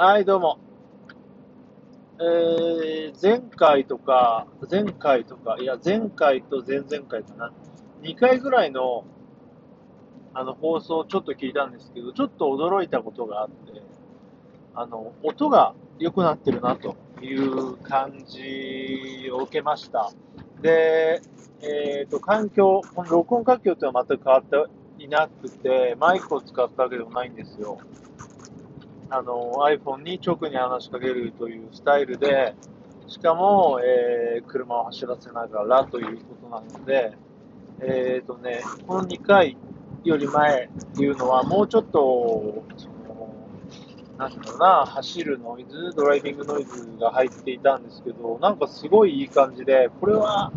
はい、どうも。えー、前回とか、前回とか、いや、前回と前々回かな。2回ぐらいの、あの、放送ちょっと聞いたんですけど、ちょっと驚いたことがあって、あの、音が良くなってるなという感じを受けました。で、えっ、ー、と、環境、この録音環境っていうのは全く変わっていなくて、マイクを使ったわけでもないんですよ。あの iPhone に直に話しかけるというスタイルで、しかも、えー、車を走らせながらということなので、えーとね、この2回より前っていうのは、もうちょっと、その、なんだろうな、走るノイズ、ドライビングノイズが入っていたんですけど、なんかすごいいい感じで、これは、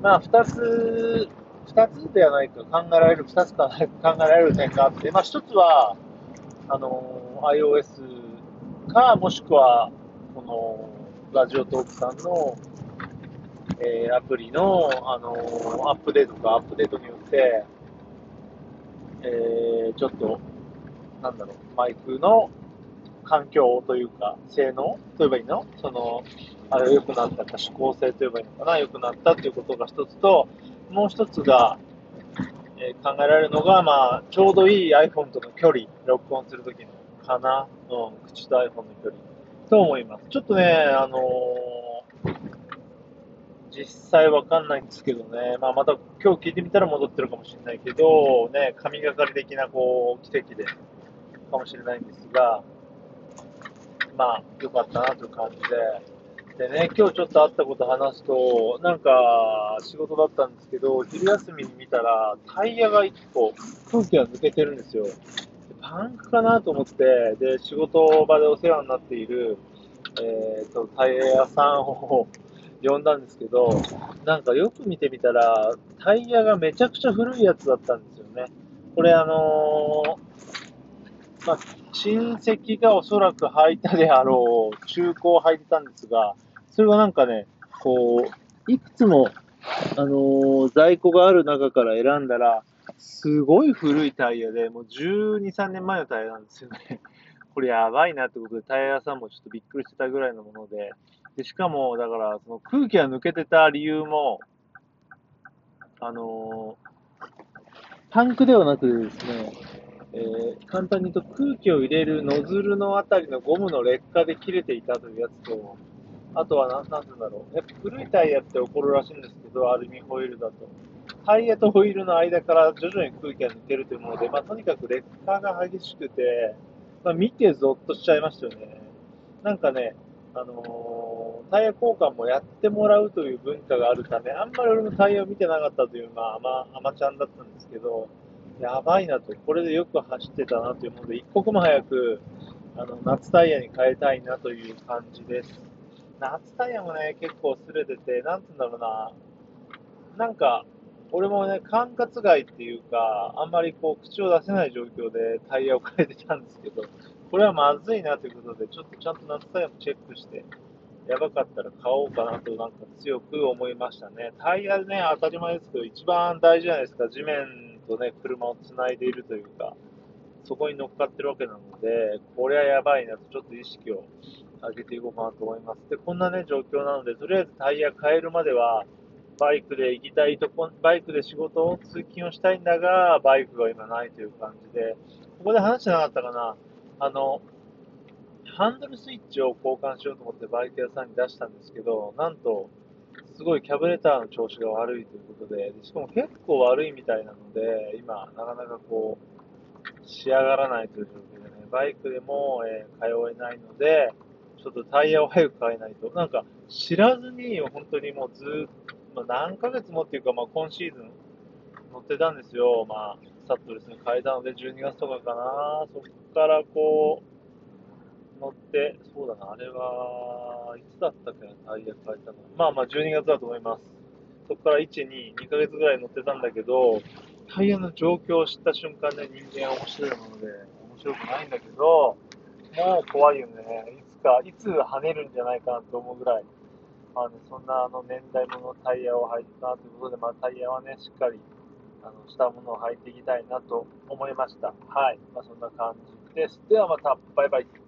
まあ、2つ、2つではないか考えられる、2つか考えられる点があって、まあ、1つは、あの iOS か、もしくは、この、ラジオトークさんの、えー、アプリの、あのー、アップデートかアップデートによって、えー、ちょっと、なんだろう、マイクの環境というか、性能と言えばいいの？その、あれ良くなったか、指向性と言えばいいのかな？良くなったということが一つと、もう一つが、えー、考えられるのが、まあ、ちょうどいい iPhone との距離、録音するときのかな、うん、口と iPhone の距離と思います。ちょっとね、あのー、実際わかんないんですけどね、まあ、また今日聞いてみたら戻ってるかもしれないけど、ね、神がかり的なこう奇跡でかもしれないんですが、まあ、良かったなという感じで、でね、今日ちょっと会ったこと話すと、なんか仕事だったんですけど、昼休みに見たらタイヤが1個空気が抜けてるんですよ。パンクかなと思って、で、仕事場でお世話になっている、えっ、ー、と、タイヤ屋さんを呼んだんですけど、なんかよく見てみたら、タイヤがめちゃくちゃ古いやつだったんですよね。これあのー、まあ、親戚がおそらく履いたであろう中古を履いてたんですが、それがなんかね、こう、いくつも、あのー、在庫がある中から選んだら、すごい古いタイヤで、もう12、3年前のタイヤなんですよね。これやばいなってことで、タイヤ屋さんもちょっとびっくりしてたぐらいのもので、でしかも、だから、その空気が抜けてた理由も、あのー、タンクではなくですね、えー、簡単に言うと空気を入れるノズルのあたりのゴムの劣化で切れていたというやつと、あとは何、なんだろう。やっぱ古いタイヤって起こるらしいんですけど、アルミホイルだと。タイヤとホイールの間から徐々に空気が抜けるというもので、まあ、とにかく劣化が激しくて、まあ、見てゾッとしちゃいましたよね。なんかね、あのー、タイヤ交換もやってもらうという文化があるため、あんまり俺もタイヤを見てなかったという、まあ、アマちゃんだったんですけど、やばいなと、これでよく走ってたなというもので、一刻も早くあの夏タイヤに変えたいなという感じです。夏タイヤもね、結構擦れてて、なんつうんだろうな、なんか、俺もね、管轄外っていうか、あんまりこう、口を出せない状況でタイヤを変えてたんですけど、これはまずいなということで、ちょっとちゃんと夏タイヤもチェックして、やばかったら買おうかなとなんか強く思いましたね。タイヤね、当たり前ですけど、一番大事じゃないですか。地面とね、車を繋いでいるというか、そこに乗っかってるわけなので、これはやばいなと、ちょっと意識を上げていこうかなと思います。で、こんなね、状況なので、とりあえずタイヤ変えるまでは、バイクで行きたいとこ、バイクで仕事を通勤をしたいんだが、バイクが今ないという感じで、ここで話してなかったかな、あの、ハンドルスイッチを交換しようと思ってバイク屋さんに出したんですけど、なんと、すごいキャブレターの調子が悪いということで、しかも結構悪いみたいなので、今、なかなかこう、仕上がらないという状況でね、バイクでも、えー、通えないので、ちょっとタイヤを早く変えないと。なんか、知らずに、本当にもうずっまあ、何ヶ月もっていうか、まあ、今シーズン乗ってたんですよ。まあ、サットレスに変えたので、12月とかかな。そこからこう、乗って、そうだな、あれは、いつだったっけな、タイヤ変えたの。まあまあ、12月だと思います。そこから1、2、2ヶ月ぐらい乗ってたんだけど、タイヤの状況を知った瞬間ね、人間は面白いもので、面白くないんだけど、もう怖いよね。いつか、いつ跳ねるんじゃないかなと思うぐらい、まあね、そんなあの年代物のタイヤを履いたということで、まあ、タイヤはね、しっかりあのしたものを履いていきたいなと思いました。はい。まあ、そんな感じです。ではまた、バイバイ。